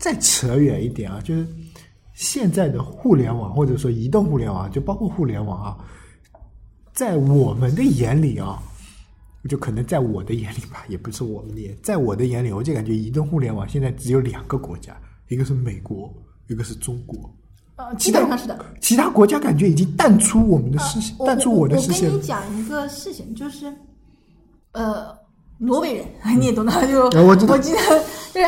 再扯远一点啊，就是现在的互联网或者说移动互联网，就包括互联网啊，在我们的眼里啊，就可能在我的眼里吧，也不是我们的眼，在我的眼里，我就感觉移动互联网现在只有两个国家，一个是美国，一个是中国。呃，基本上是的。其他国家感觉已经淡出我们的视线，淡出我的视线。我跟你讲一个事情，就是，呃，挪威人，你也懂的，就我记得就是，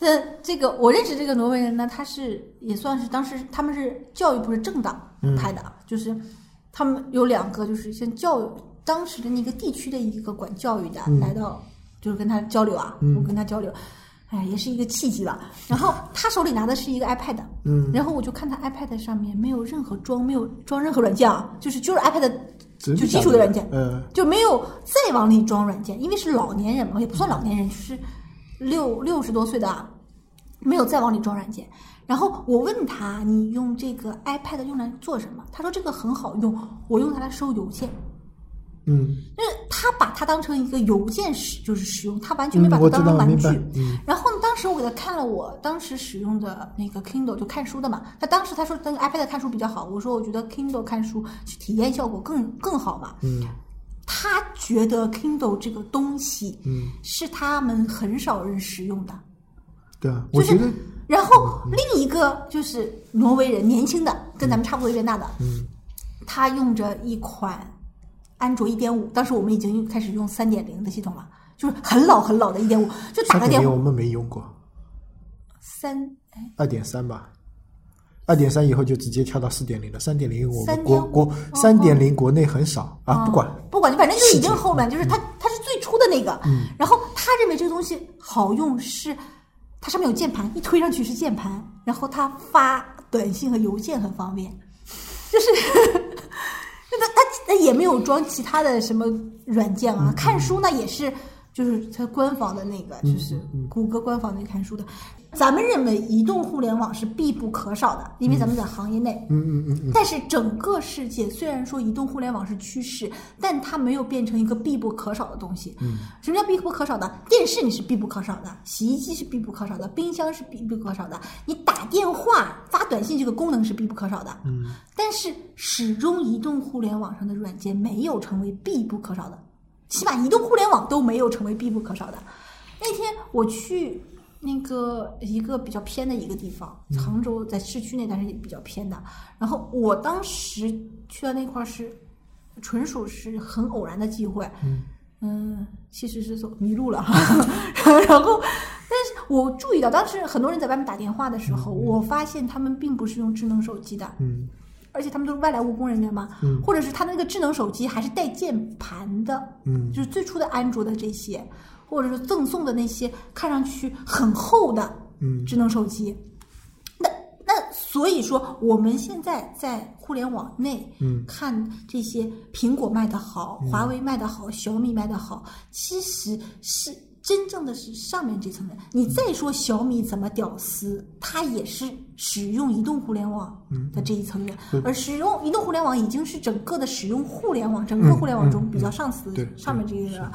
呃，这个我认识这个挪威人呢，他是也算是当时他们是教育部是政党派的，就是他们有两个就是像教育当时的那个地区的一个管教育的、来到，就是跟他交流啊，我跟他交流。哎，也是一个契机吧。然后他手里拿的是一个 iPad，嗯，然后我就看他 iPad 上面没有任何装，没有装任何软件啊，就是就是 iPad 就基础的软件，嗯，就没有再往里装软件，因为是老年人嘛，也不算老年人，就是六六十多岁的啊，没有再往里装软件。然后我问他，你用这个 iPad 用来做什么？他说这个很好用，我用它来收邮件。嗯，就是他把它当成一个邮件使，就是使用，他完全没把它当成玩具。然后呢，当时我给他看了我当时使用的那个 Kindle，就看书的嘛。他当时他说那个 iPad 看书比较好，我说我觉得 Kindle 看书去体验效果更更好嘛。嗯，他觉得 Kindle 这个东西，嗯，是他们很少人使用的。对啊，就是我觉得，然后另一个就是挪威人，年轻的，跟咱们差不多一边大的，嗯，他用着一款安卓一点五，当时我们已经开始用三点零的系统了，就是很老很老的一点五，就打三个电话我们没用过，三哎。二点三吧。二点三以后就直接跳到四点零了，三点零我们国国三点零国内很少啊，不管，不管，反正就已经后面，就是它它是最初的那个。嗯然后他认为这个东西好用是，它上面有键盘，一推上去是键盘，然后他发短信和邮件很方便，就是。那它它它也没有装其他的什么软件嗯啊，看书呢也是，就是它官方的那个，就是谷歌官方那看书的。咱们认为移动互联网是必不可少的，因为咱们在行业内，嗯嗯嗯嗯，但是整个世界虽然说移动互联网是趋势，但它没有变成一个必不可少的东西。嗯，什么叫必不可少的？电视你是必不可少的，洗衣机是必不可少的，冰箱是必不可少的，你打电话发短信这个功能是必不可少的。嗯，但是始终移动互联网上的软件没有成为必不可少的，起码移动互联网都没有成为必不可少的。那天我去那个一个比较偏的一个地方，杭州在市区内，但是也比较偏的。然后我当时去到那块儿是，纯属是很偶然的机会。嗯。其实是走迷路了，然后，但是我注意到当时很多人在外面打电话的时候，我发现他们并不是用智能手机的，嗯，而且他们都是外来务工人员嘛，嗯。或者是他的那个智能手机还是带键盘的，嗯。就是最初的安卓的这些，或者是赠送的那些看上去很厚的嗯。智能手机。那那所以说，我们现在在互联网内，嗯。看这些苹果卖的好，华为卖的好，小米卖的好，其实是真正的是上面这层人。你再说小米怎么屌丝，它也是使用移动互联网的这一层人，而使用移动互联网已经是整个的使用互联网，整个互联网中比较上次对上面这个人了。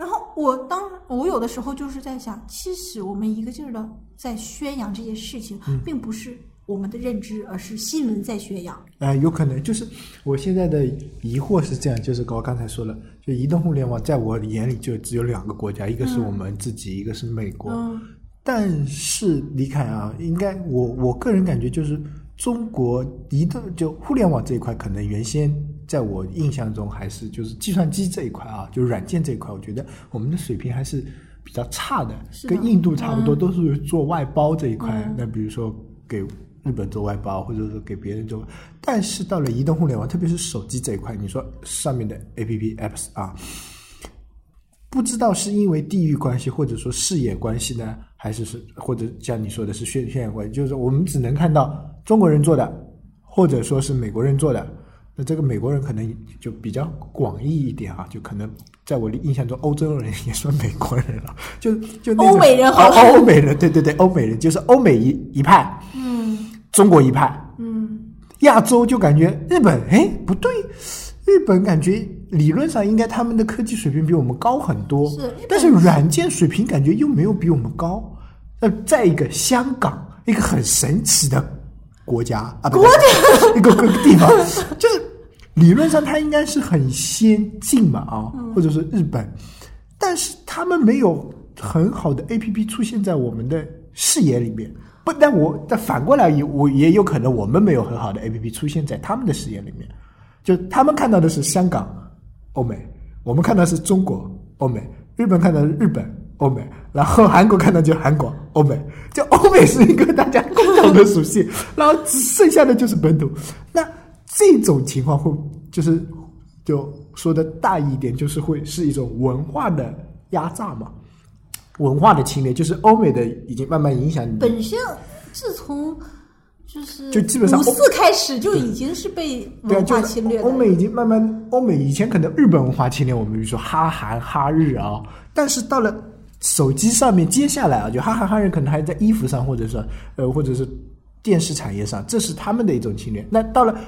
然后我当我有的时候就是在想，其实我们一个劲儿的在宣扬这些事情，并不是我们的认知，而是新闻在宣扬。呃，有可能就是我现在的疑惑是这样，就是我刚才说了，就移动互联网在我眼里就只有两个国家，一个是我们自己，一个是美国。嗯但是你看啊，应该我我个人感觉就是中国移动就互联网这一块，可能原先在我印象中还是就是计算机这一块啊，就是软件这一块，我觉得我们的水平还是比较差的，的跟印度差不多，嗯都是做外包这一块。嗯那比如说给日本做外包，或者说给别人做，但是到了移动互联网，特别是手机这一块，你说上面的 A P P apps 啊，不知道是因为地域关系，或者说视野关系呢，还是是或者像你说的是渲渲染关系，就是我们只能看到中国人做的，或者说是美国人做的。那这个美国人可能就比较广义一点啊，就可能在我的印象中，欧洲人 也算美国人了，就就欧美人好了哦欧美人，对对对，欧美人就是欧美一一派，嗯中国一派，嗯，亚洲就感觉日本，哎，不对，日本感觉理论上应该他们的科技水平比我们高很多，是但是软件水平感觉又没有比我们高，那，在一个香港，一个很神奇的国家啊，国家。一个个地方，就是理论上它应该是很先进嘛啊，或者是日本，但是他们没有很好的 A P P 出现在我们的视野里面。不，但我但反过来也我也有可能我们没有很好的 A P P 出现在他们的视野里面，就他们看到的是香港、欧美，我们看到是中国、欧美，日本看到是日本、欧美，然后韩国看到就韩国、欧美，就欧美是一个大家共同的属性，然后只剩下的就是本土。那这种情况会就是就说的大一点，就是会是一种文化的压榨嘛。文化的侵略，就是欧美的已经慢慢影响你。本身自从就是就基本上五四开始就已经是被文就是化侵略的。欧美已经慢慢，欧美以前可能日本文化侵略我们，比如说哈韩、哈日啊，但是到了手机上面，接下来啊，就哈哈、哈人可能还在衣服上，或者说呃，或者是电视产业上，这是他们的一种侵略。那到了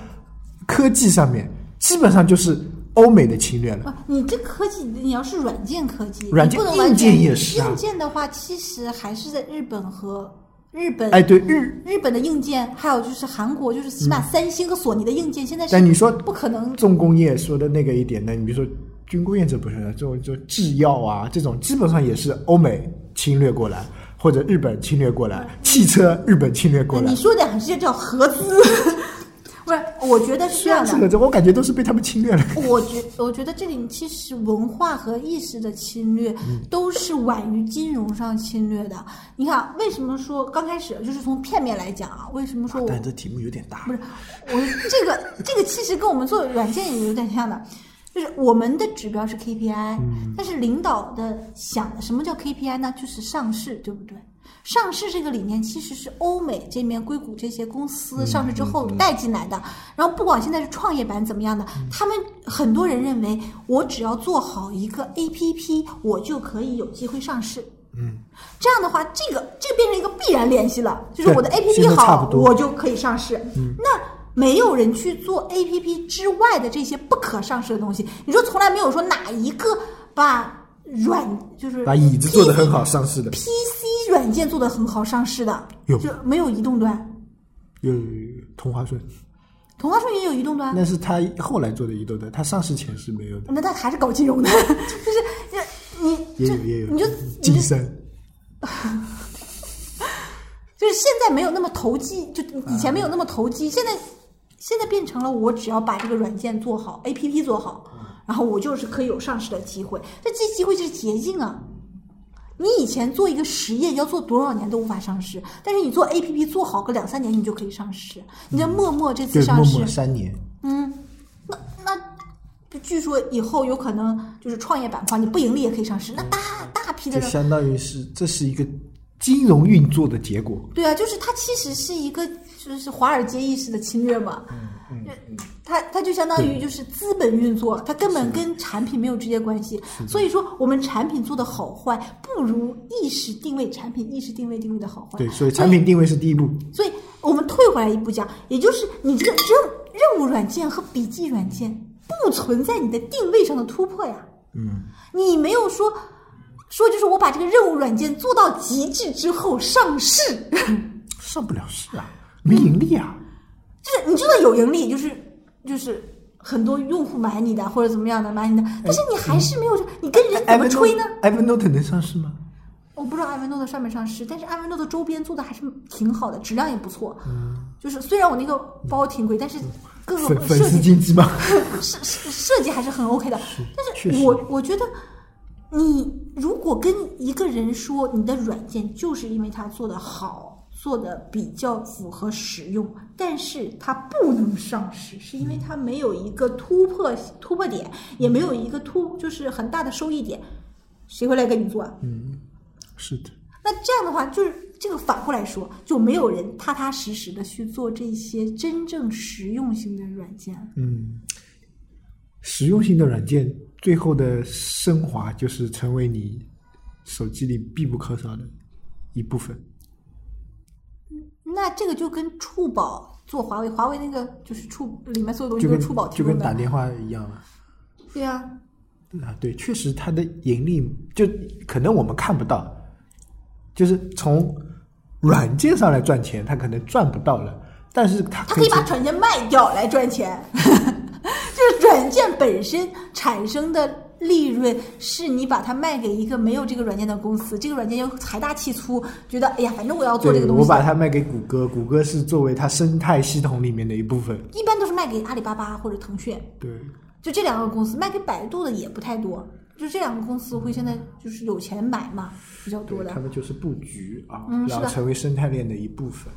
科技上面，基本上就是欧美的侵略了。你这科技你要是软件科技，软件硬件也是啊硬件的话，其实还是在日本和日本。哎，对日，日本的硬件，还有就是韩国，就是起码三星和索尼的硬件，现在是但你说不可能重工业说的那个一点呢，你比如说军工业者不是这种就制药啊，这种基本上也是欧美侵略过来，或者日本侵略过来，汽车日本侵略过来你。说的好像叫合资，不是？我觉得是这样的我感觉都是被他们侵略了。我觉我觉得这里其实文化和意识的侵略嗯都是晚于金融上侵略的。你看，为什么说刚开始就是从片面来讲啊？为什么说我但这题目有点大不。是我这个这个其实跟我们做软件也有点像的，就是我们的指标是 KPI，、但是领导的想的什么叫 KPI 呢？就是上市，对不对？上市这个理念其实是欧美这边硅谷这些公司上市之后带进来的。然后不管现在是创业板怎么样的，他们很多人认为我只要做好一个 APP，我就可以有机会上市。嗯，这样的话，这个这个变成一个必然联系了，就是我的 APP 好我就可以上市。那没有人去做 APP 之外的这些不可上市的东西。你说从来没有说哪一个把软就是把椅子做得很好，上市的 PC 软件做得很好上市的，有就没有移动端。有同花顺，同花顺也有移动端，那是他后来做的移动端，他上市前是没有的，那他还是搞金融的，就是你就也有也有。你就金山，就是现在没有那么投机，就以前没有那么投机，现在现在变成了我只要把这个软件做好，APP 做好，然后我就是可以有上市的机会。这这机会就是捷径啊！你以前做一个实验要做多少年都无法上市，但是你做 APP 做好个两三年，你就可以上市。你像陌陌这次，上市，三年，嗯，那那据说以后有可能就是创业板块，你不盈利也可以上市，那大大批的人就相当于是这是一个金融运作的结果。对啊，就是它其实是一个就是华尔街意识的侵略嘛。嗯嗯它它就相当于就是资本运作，它根本跟产品没有直接关系。所以说，我们产品做的好坏，不如意识定位产品意识定位定位的好坏。对，所以产品定位是第一步。所以我们退回来一步讲，也就是你这个任任务软件和笔记软件不存在你的定位上的突破呀。嗯，你没有说说就是我把这个任务软件做到极致之后上市，上不了市啊，没盈利啊。就是你就算有盈利，就是就是很多用户买你的或者怎么样的买你的，但是你还是没有，你跟人怎么吹呢？？Evernote 能上市吗？我不知道 Evernote 上没上市，但是 Evernote 周边做的还是挺好的，质量也不错。就是虽然我那个包挺贵，但是各个粉粉丝设计经济吗？设设设计还是很 OK 的。但是我我觉得，你如果跟一个人说你的软件就是因为它做的好，做的比较符合使用，但是它不能上市，是因为它没有一个突破突破点，也没有一个突就是很大的收益点，谁会来跟你做嗯？是的，那这样的话，就是这个反过来说，就没有人踏踏实实的去做这些真正实用性的软件。嗯，实用性的软件最后的升华就是成为你手机里必不可少的一部分。那这个就跟触宝做华为，华为那个就是触里面所有东西就跟都是触宝提就供的。跟打电话一样了。对啊，啊，对，确实它的盈利就可能我们看不到，就是从软件上来赚钱，它可能赚不到了，但是它可以他可以把软件卖掉来赚钱，就 是软件本身产生的利润是你把它卖给一个没有这个软件的公司，这个软件又财大气粗，觉得哎呀，反正我要做这个东西，我把它卖给谷歌，谷歌是作为它生态系统里面的一部分。一般都是卖给阿里巴巴或者腾讯，对，就这两个公司，卖给百度的也不太多。就这两个公司会现在就是有钱买嘛，比较多，的他。们就是布局啊，嗯然后成为生态链的一部分。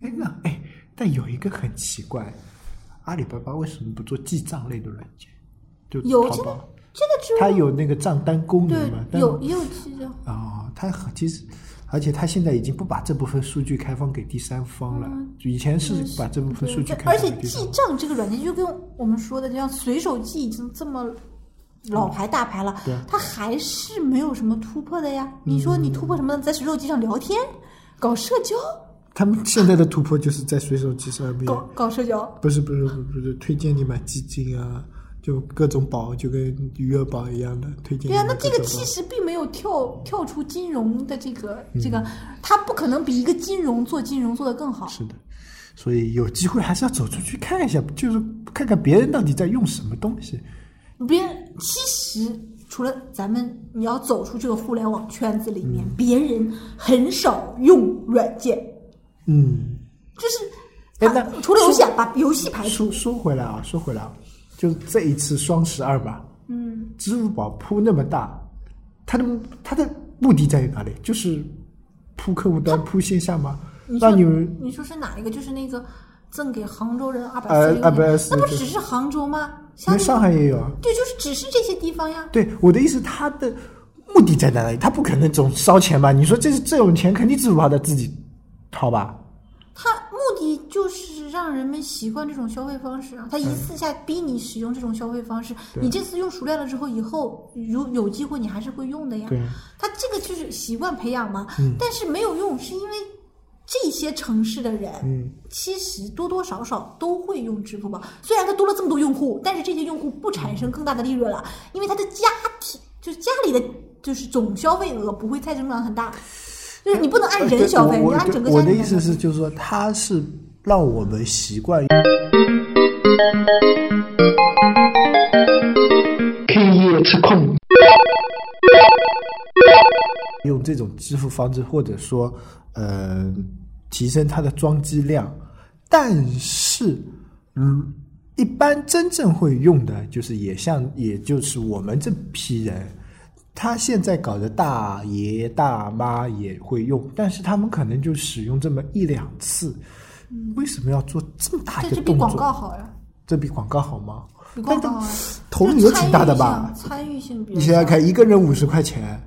哎，那哎，但有一个很奇怪，阿里巴巴为什么不做记账类的软件？就淘宝，现在它有那个账单功能嘛？有也有记账。啊、它很其实，而且它现在已经不把这部分数据开放给第三方了。就以前是把这部分数据开放给第三记。账这个软件就跟我们说的，就像随手记已经这么老牌大牌了，对它还是没有什么突破的呀。你说你突破什么呢？在随手记上聊天，搞社交，他们现在的突破就是在随手机上面，搞搞社交。不是不是不是推荐你买基金啊，就各种宝，就跟余额宝一样的推荐你对啊，那这个其实并没有跳跳出金融的这个嗯这个，它不可能比一个金融做金融做得更好。是的，所以有机会还是要走出去看一下，就是看看别人到底在用什么东西。别人其实除了咱们，你要走出这个互联网圈子里面，嗯别人很少用软件，嗯，就是哎那除了游戏啊，把游戏排除说。说回来啊，说回来啊，就这一次双十二吧，嗯，支付宝铺那么大，它的它的目的在于哪里？就是铺客户端、铺线下吗？让你们你说是哪一个？就是那个赠给杭州人二百呃四十240那不只是杭州吗？因为上海也有啊。对，就是只是这些地方呀。对，我的意思，它的目的在哪里？他不可能总烧钱吧？你说这是这种钱，肯定支付宝他自己掏吧？他目的就是让人们习惯这种消费方式啊，它一次下逼你使用这种消费方式，对你这次用熟练了之后，以后如有机会你还是会用的呀。对，它这个就是习惯培养嘛，嗯但是没有用，是因为这些城市的人，嗯，其实多多少少都会用支付宝。虽然他多了这么多用户，但是这些用户不产生更大的利润了，因为他的家庭就是家里的就是总消费额不会再增长很大，就是你不能按呃人消费，我我你按整个我的家庭来消费意思是，就是说，它是让我们习惯于 K 业测控。用这种支付方式，或者说，呃，提升它的装机量。但是，嗯，一般真正会用的，就是也像，也就是我们这批人，他现在搞的大爷大妈也会用，但是他们可能就使用这么一两次。为什么要做这么大这一个动作？这比广告好呀，这比广告好吗？比广告。投入有挺大的吧？参与性你想想看，一个人五十块钱，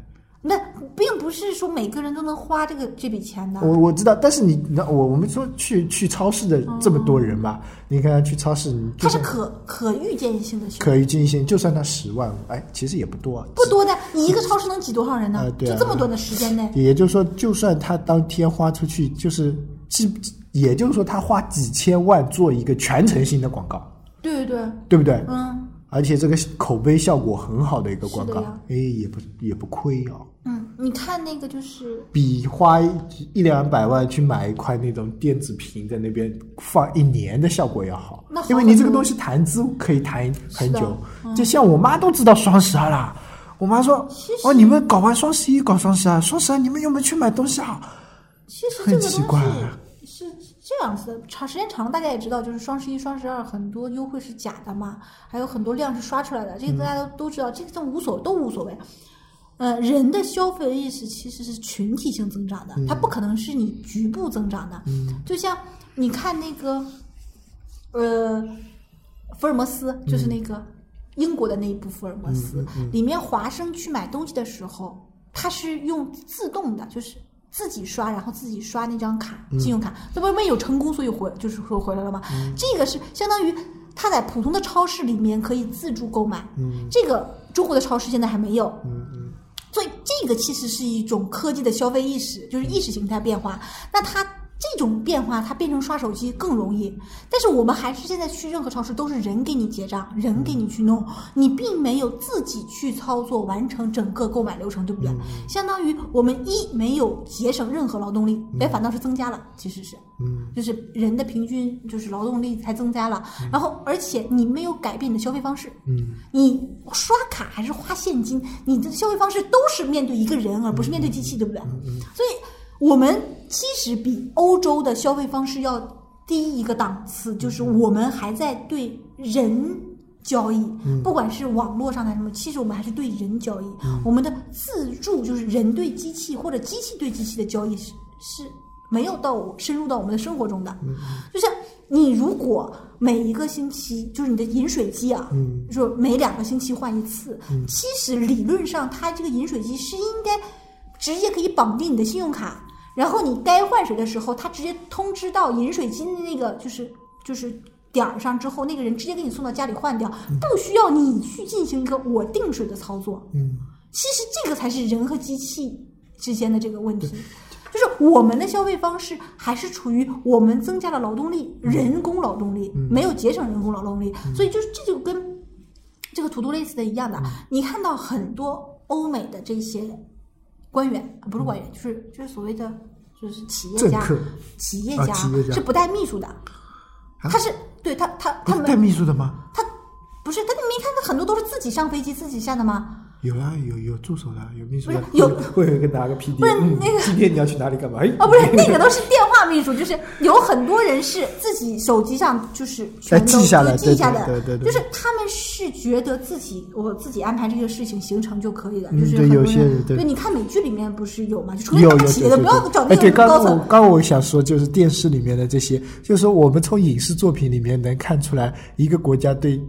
不是说每个人都能花这个这笔钱的。我我知道，但是你那我我们说去去超市的这么多人吧，你看去超市，你它是可可预见性的可预见性，就算他十万，哎，其实也不多，不多的。你一个超市能挤多少人呢？呃对啊就这么多的时间内，也就是说，就算他当天花出去，就是几，也就是说他花几千万做一个全程性的广告，对对对，对不对？嗯而且这个口碑效果很好的一个广告哎，也不也不亏哦。嗯，你看那个就是比花一两百万去买一块那种电子屏在那边放一年的效果要好因为你这个东西谈资可以谈很久。就像我妈都知道双十二啦，我妈说其：“哦，你们搞完双十一搞双十二，双十二你们有没有去买东西啊？其实很奇怪这样子的，长时间长了大家也知道，就是双十一、双十二很多优惠是假的嘛，还有很多量是刷出来的，这个大家都都知道，这个都无所都无所谓。呃，人的消费意识其实是群体性增长的，它不可能是你局部增长的。就像你看那个，呃，福尔摩斯，就是那个英国的那一部福尔摩斯，里面华生去买东西的时候，他是用自动的，就是自己刷，然后自己刷那张卡，信用卡，那不是因为有成功，所以回就是说回来了吗？这个是相当于他在普通的超市里面可以自助购买，这个中国的超市现在还没有，所以这个其实是一种科技的消费意识，就是意识形态变化。那它这种变化，它变成刷手机更容易。但是我们还是现在去任何超市都是人给你结账，人给你去弄，你并没有自己去操作完成整个购买流程，对不对？相当于我们一没有节省任何劳动力，哎，反倒是增加了，其实是，嗯，就是人的平均就是劳动力才增加了，然后而且你没有改变你的消费方式，嗯，你刷卡还是花现金，你的消费方式都是面对一个人，而不是面对机器，对不对？所以我们其实比欧洲的消费方式要低一个档次，就是我们还在对人交易，不管是网络上的什么，其实我们还是对人交易。我们的自助就是人对机器或者机器对机器的交易是是没有到深入到我们的生活中的。就像你如果每一个星期就是你的饮水机啊，嗯说每两个星期换一次，其实理论上它这个饮水机是应该直接可以绑定你的信用卡，然后你该换水的时候，他直接通知到饮水机的那个就是就是点儿上之后，那个人直接给你送到家里换掉，不需要你去进行一个我定水的操作。嗯，其实这个才是人和机器之间的这个问题，就是我们的消费方式还是处于我们增加了劳动力，人工劳动力没有节省人工劳动力，所以就是这就跟这个土都类似的一样的。你看到很多欧美的这些官员，啊不是官员，就是就是所谓的就是企业家，企业家啊企业家是不带秘书的，他是对他他他们带秘书的吗？他不是他你没看他很多都是自己上飞机自己下的吗？有啊，有有助手的，有秘书的，有会 会有一个拿个 PD，不是嗯那个今天你要去哪里干嘛？哎，哦，不是那个都是电话秘书，就是有很多人是自己手机上就是全都 记下来都记下的，对对对对就是他们是觉得自己我自己安排这个事情行程就可以了，嗯就是对有些人对对，你看美剧里面不是有吗？就除非有有大企业的，不要找那种高层。刚刚我想说，就是电视里面的这些，就是说我们从影视作品里面能看出来一个国家对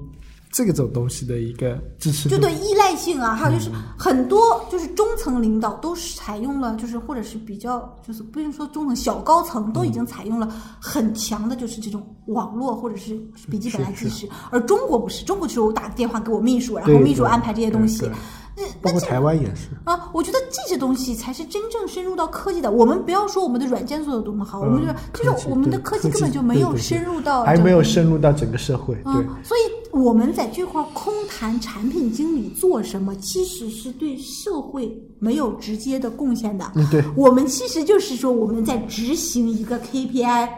这个种东西的一个支持。就对依赖性啊，还有嗯就是很多就是中层领导都是采用了，就是或者是比较就是不用说中层，小高层都已嗯经采用了很强的就是这种网络或者是笔记本来是计时，而中国不是，中国就是我打个电话给我秘书，然后秘书安排这些东西对对。那包括台湾也是。啊，我觉得这些东西才是真正深入到科技的。我们不要说我们的软件做的多么好，我们就是就是我们的科技根本就没有深入到还没有深入到整个社会，对嗯，，所以我们在这块儿空谈产品经理做什么，其实是对社会没有直接的贡献的。嗯对我们其实就是说我们在执行一个 KPI，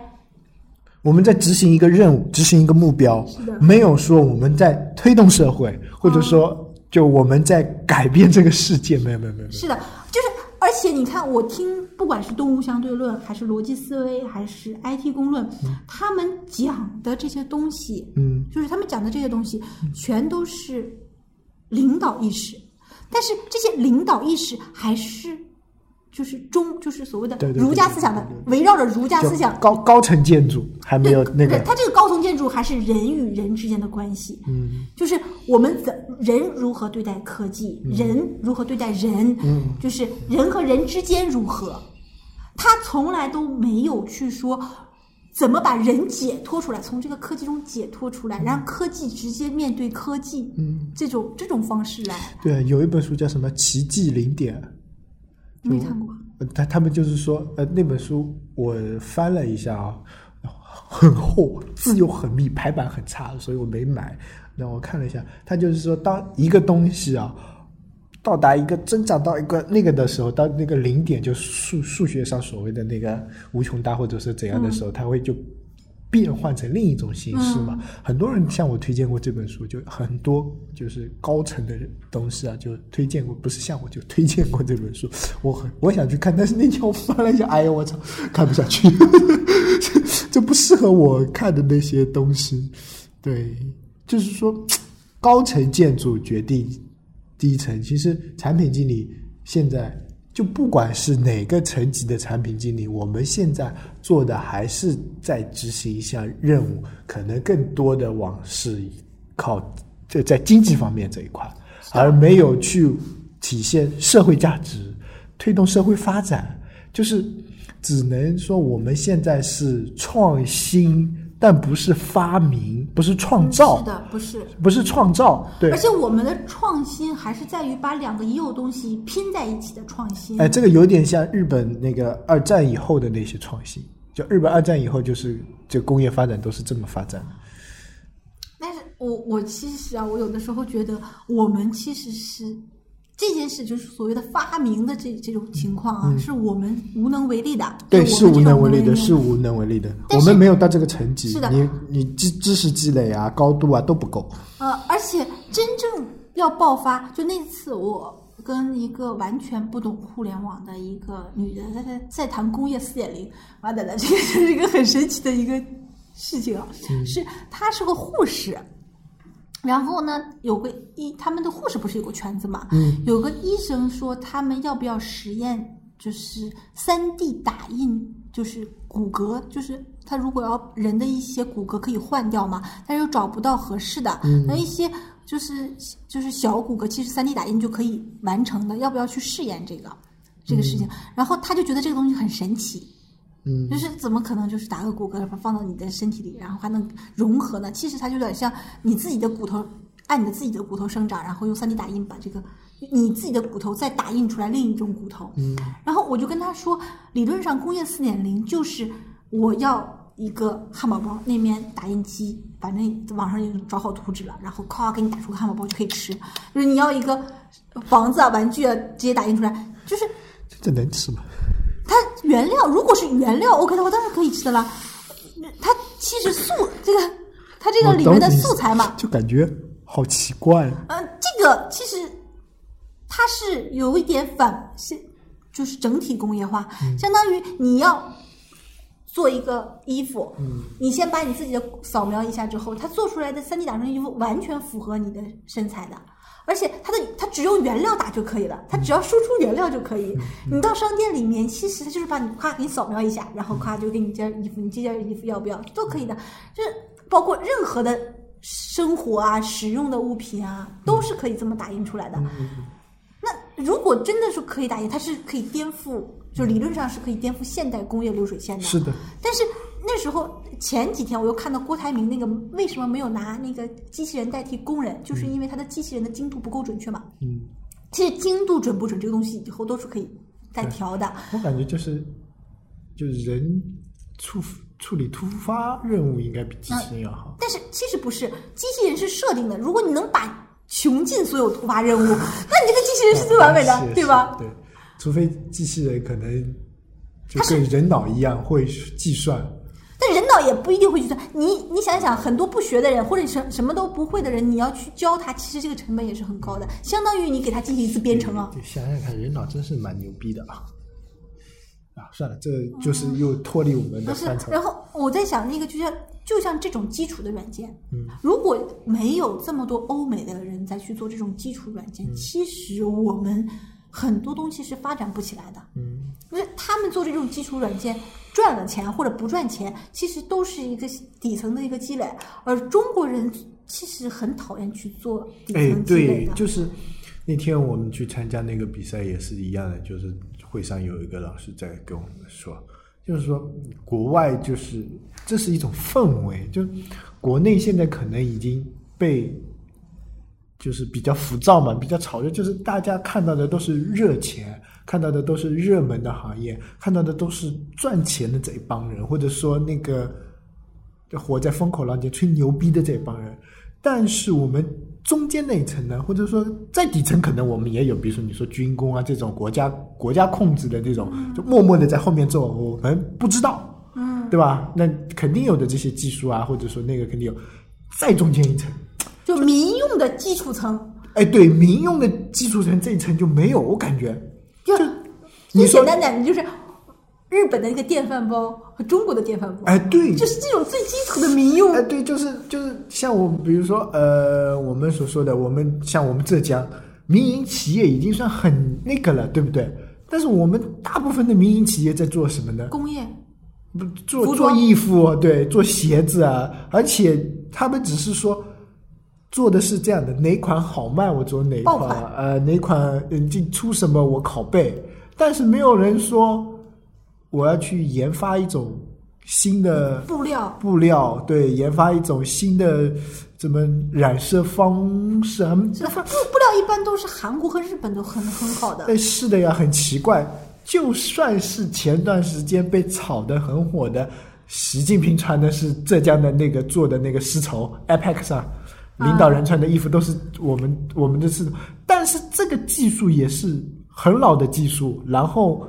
我们在执行一个任务，执行一个目标没有说我们在推动社会，或者说就我们在改变这个世界，没有没有没有。是的，就是而且你看，我听不管是动物相对论，还是逻辑思维，还是 IT 公论，他们讲的这些东西，嗯，就是他们讲的这些东西，全都是领导意识，但是这些领导意识还是就是中，就是所谓的儒家思想的，围绕着儒家思想。高高层建筑还没有那个对，它这个高层建筑还是人与人之间的关系，嗯，就是我们怎人如何对待科技，人如何对待人，嗯，就是人和人之间如何，他从来都没有去说怎么把人解脱出来，从这个科技中解脱出来，让科技直接面对科技，嗯，这种这种方式来，对，有一本书叫什么《奇迹零点》，没看过。呃他他们就是说，呃，那本书我翻了一下啊，很厚，字又很密，排版很差，所以我没买。那我看了一下，他就是说，当一个东西啊到达一个增长到一个那个的时候，到那个零点，就数数学上所谓的那个无穷大或者是怎样的时候，它会就变换成另一种形式嘛。很多人向我推荐过这本书，就很多就是高层的东西啊，就推荐过，不是向我就推荐过这本书。我很我想去看，但是那天我翻了一下，哎呀，我操，看不下去，这不适合我看的那些东西。对，就是说，高层建筑决定低层。其实产品经理现在就不管是哪个层级的产品经理，我们现在做的还是在执行一项任务，可能更多的往是靠就在经济方面这一块，而没有去体现社会价值，推动社会发展，就是只能说我们现在是创新，但不是发明，不是创造，是的，不是。不是创造，对而。且我们的创新还是在于把两个已有东西拼在一起的创新。哎，这个有点像日本那个二战以后的那些创新，就日本二战以后，就是这工业发展都是这么发展的。但是我我其实啊，我有的时候觉得我们其实是这件事，就是所谓的发明的这这种情况啊，是我们无能为力的。嗯对，是无能能为力的，是无能为力的。我们没有到这个层级，是的你你知知识积累啊、高度啊都不够。呃，而且真正要爆发，就那次我跟一个完全不懂互联网的一个女的在在在谈工业四点零，完蛋了，这个是一个很神奇的一个事情啊，是她是个护士。然后呢，有个医，他们的护士不是有个圈子嘛？嗯，有个医生说他们要不要实验，就是三 D 打印，就是骨骼，就是他如果要人的一些骨骼可以换掉嘛，但是又找不到合适的，那一些就是就是小骨骼，其实三 D 打印就可以完成的，要不要去试验这个这个事情？然后他就觉得这个东西很神奇，嗯就是怎么可能就是打个骨骼放到你的身体里，然后还能融合呢？其实它就有点像你自己的骨头按你的自己的骨头生长，然后用 3D 打印把这个你自己的骨头再打印出来另一种骨头。嗯，然后我就跟他说，理论上工业四点零就是我要一个汉堡包，那边打印机，反正网上已经找好图纸了，然后咔给你打出个汉堡包就可以吃。就是你要一个房子啊、玩具啊，直接打印出来，就是这能吃吗？它原料如果是原料 OK 的话，当然可以吃的啦。它其实素这个它这个里面的素材嘛，就感觉好奇怪。嗯、这个其实它是有一点反是就是整体工业化，相当于你要做一个衣服，嗯，你先把你自己的扫描一下之后，它做出来的 3D 打成的衣服完全符合你的身材的。而且它的它只用原料打就可以了，它只要输出原料就可以。你到商店里面，其实它就是把你夸给你扫描一下，然后夸就给你件衣服，你这件衣服要不要都可以的。就是包括任何的生活啊、使用的物品啊，都是可以这么打印出来的。那如果真的是可以打印，它是可以颠覆，就理论上是可以颠覆现代工业流水线的。是的，但是那时候前几天我又看到郭台铭那个为什么没有拿那个机器人代替工人，就是因为他的机器人的精度不够准确嘛。嗯，其实精度准不准这个东西以后都是可以再调的。我感觉就是就是人处处理突发任务应该比机器人要好。但是其实不是，机器人是设定的，如果你能把穷尽所有突发任务，那你这个机器人是最完美的，是对吧？对，除非机器人可能就跟人脑一样会计算。但人脑也不一定会去算。你你想想，很多不学的人或者什什么都不会的人，你要去教他，其实这个成本也是很高的，相当于你给他进行一次编程啊。对，想想看，人脑真是蛮牛逼的啊！啊，算了，这就是又脱离我们的不是范畴。，然后我在想，那个就像就像这种基础的软件，嗯，如果没有这么多欧美的人在去做这种基础软件，嗯其实我们很多东西是发展不起来的。嗯，因为他们做这种基础软件赚了钱或者不赚钱，其实都是一个底层的一个积累，而中国人其实很讨厌去做底哎，层积累对。，就是那天我们去参加那个比赛也是一样的，就是会上有一个老师在跟我们说，就是说国外就是这是一种氛围，就国内现在可能已经被就是比较浮躁嘛，比较炒热，就是大家看到的都是热钱，看到的都是热门的行业，看到的都是赚钱的这一帮人，或者说那个就活在风口浪尖吹牛逼的这一帮人。但是我们中间那一层呢，或者说在底层，可能我们也有，比如说你说军工啊这种国家国家控制的这种，就默默的在后面做，我们不知道，嗯，对吧？那肯定有的这些技术啊，或者说那个肯定有，再中间一层。就民用的基础层，哎，对，民用的基础层这一层就没有，我感觉就最简单的，你就是日本的那个电饭煲和中国的电饭煲，哎，对，就是这种最基础的民用哎，对，就是就是像我，比如说呃，我们所说的，我们像我们浙江民营企业已经算很那个了，对不对？但是我们大部分的民营企业在做什么呢？工业。不做做衣服，对，做鞋子啊，而且他们只是说做的是这样的，哪款好卖我做哪一款，款呃，哪款嗯进出什么我拷贝，但是没有人说我要去研发一种新的布料布料，对，研发一种新的怎么染色方式，他们，布布料一般都是韩国和日本都很很好的。哎，是的呀，很奇怪。就算是前段时间被炒得很火的，习近平穿的是浙江的那个做的那个丝绸 Apex 上，领导人穿的衣服都是我们我们的丝绸，但是这个技术也是很老的技术，然后。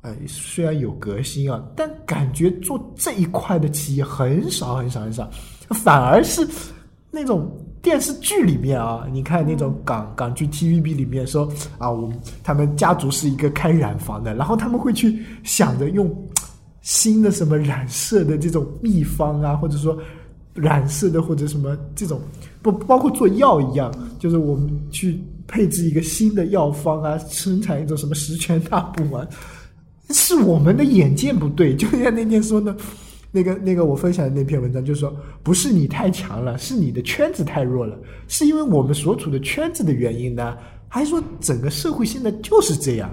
呃，虽然有革新啊，但感觉做这一块的企业很少很少很少，反而是那种电视剧里面啊，你看那种港港剧 TVB 里面说啊，我们他们家族是一个开染坊的，然后他们会去想着用新的什么染色的这种秘方啊，或者说染色的或者什么这种不包括做药一样，就是我们去配置一个新的药方啊，生产一种什么十全大补丸。是我们的眼界不对，就像那天说的，那个那个我分享的那篇文章，就说不是你太强了，是你的圈子太弱了，是因为我们所处的圈子的原因呢，还是说整个社会现在就是这样？